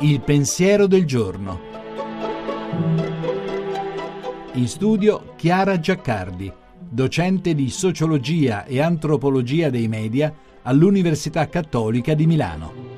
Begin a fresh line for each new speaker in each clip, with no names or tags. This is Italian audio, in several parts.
Il pensiero del giorno. In studio Chiara Giaccardi, docente di sociologia e antropologia dei media all'Università Cattolica di Milano.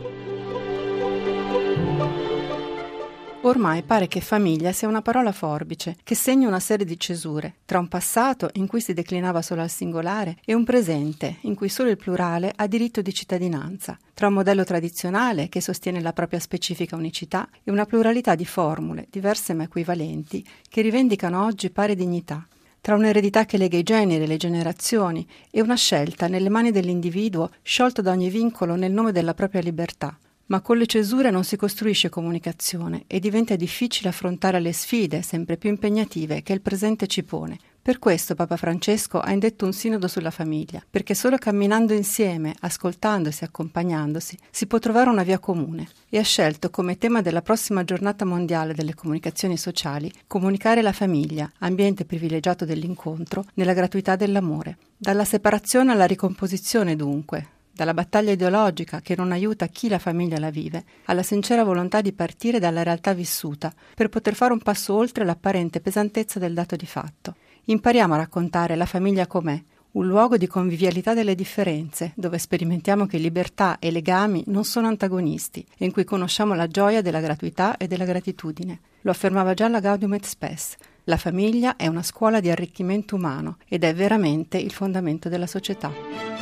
Ormai pare che famiglia sia una parola forbice che segna una serie di cesure tra un passato in cui si declinava solo al singolare e un presente in cui solo il plurale ha diritto di cittadinanza, tra un modello tradizionale che sostiene la propria specifica unicità e una pluralità di formule, diverse ma equivalenti, che rivendicano oggi pari dignità tra un'eredità che lega i generi e le generazioni e una scelta nelle mani dell'individuo sciolto da ogni vincolo nel nome della propria libertà, ma con le cesure non si costruisce comunicazione e diventa difficile affrontare le sfide sempre più impegnative che il presente ci pone. Per questo Papa Francesco ha indetto un sinodo sulla famiglia, perché solo camminando insieme, ascoltandosi e accompagnandosi, si può trovare una via comune, e ha scelto come tema della prossima giornata mondiale delle comunicazioni sociali comunicare la famiglia, ambiente privilegiato dell'incontro, nella gratuità dell'amore. Dalla separazione alla ricomposizione dunque, dalla battaglia ideologica che non aiuta chi la famiglia la vive, alla sincera volontà di partire dalla realtà vissuta per poter fare un passo oltre l'apparente pesantezza del dato di fatto. Impariamo a raccontare la famiglia com'è, un luogo di convivialità delle differenze, dove sperimentiamo che libertà e legami non sono antagonisti e in cui conosciamo la gioia della gratuità e della gratitudine. Lo affermava già la Gaudium et Spes. La famiglia è una scuola di arricchimento umano ed è veramente il fondamento della società.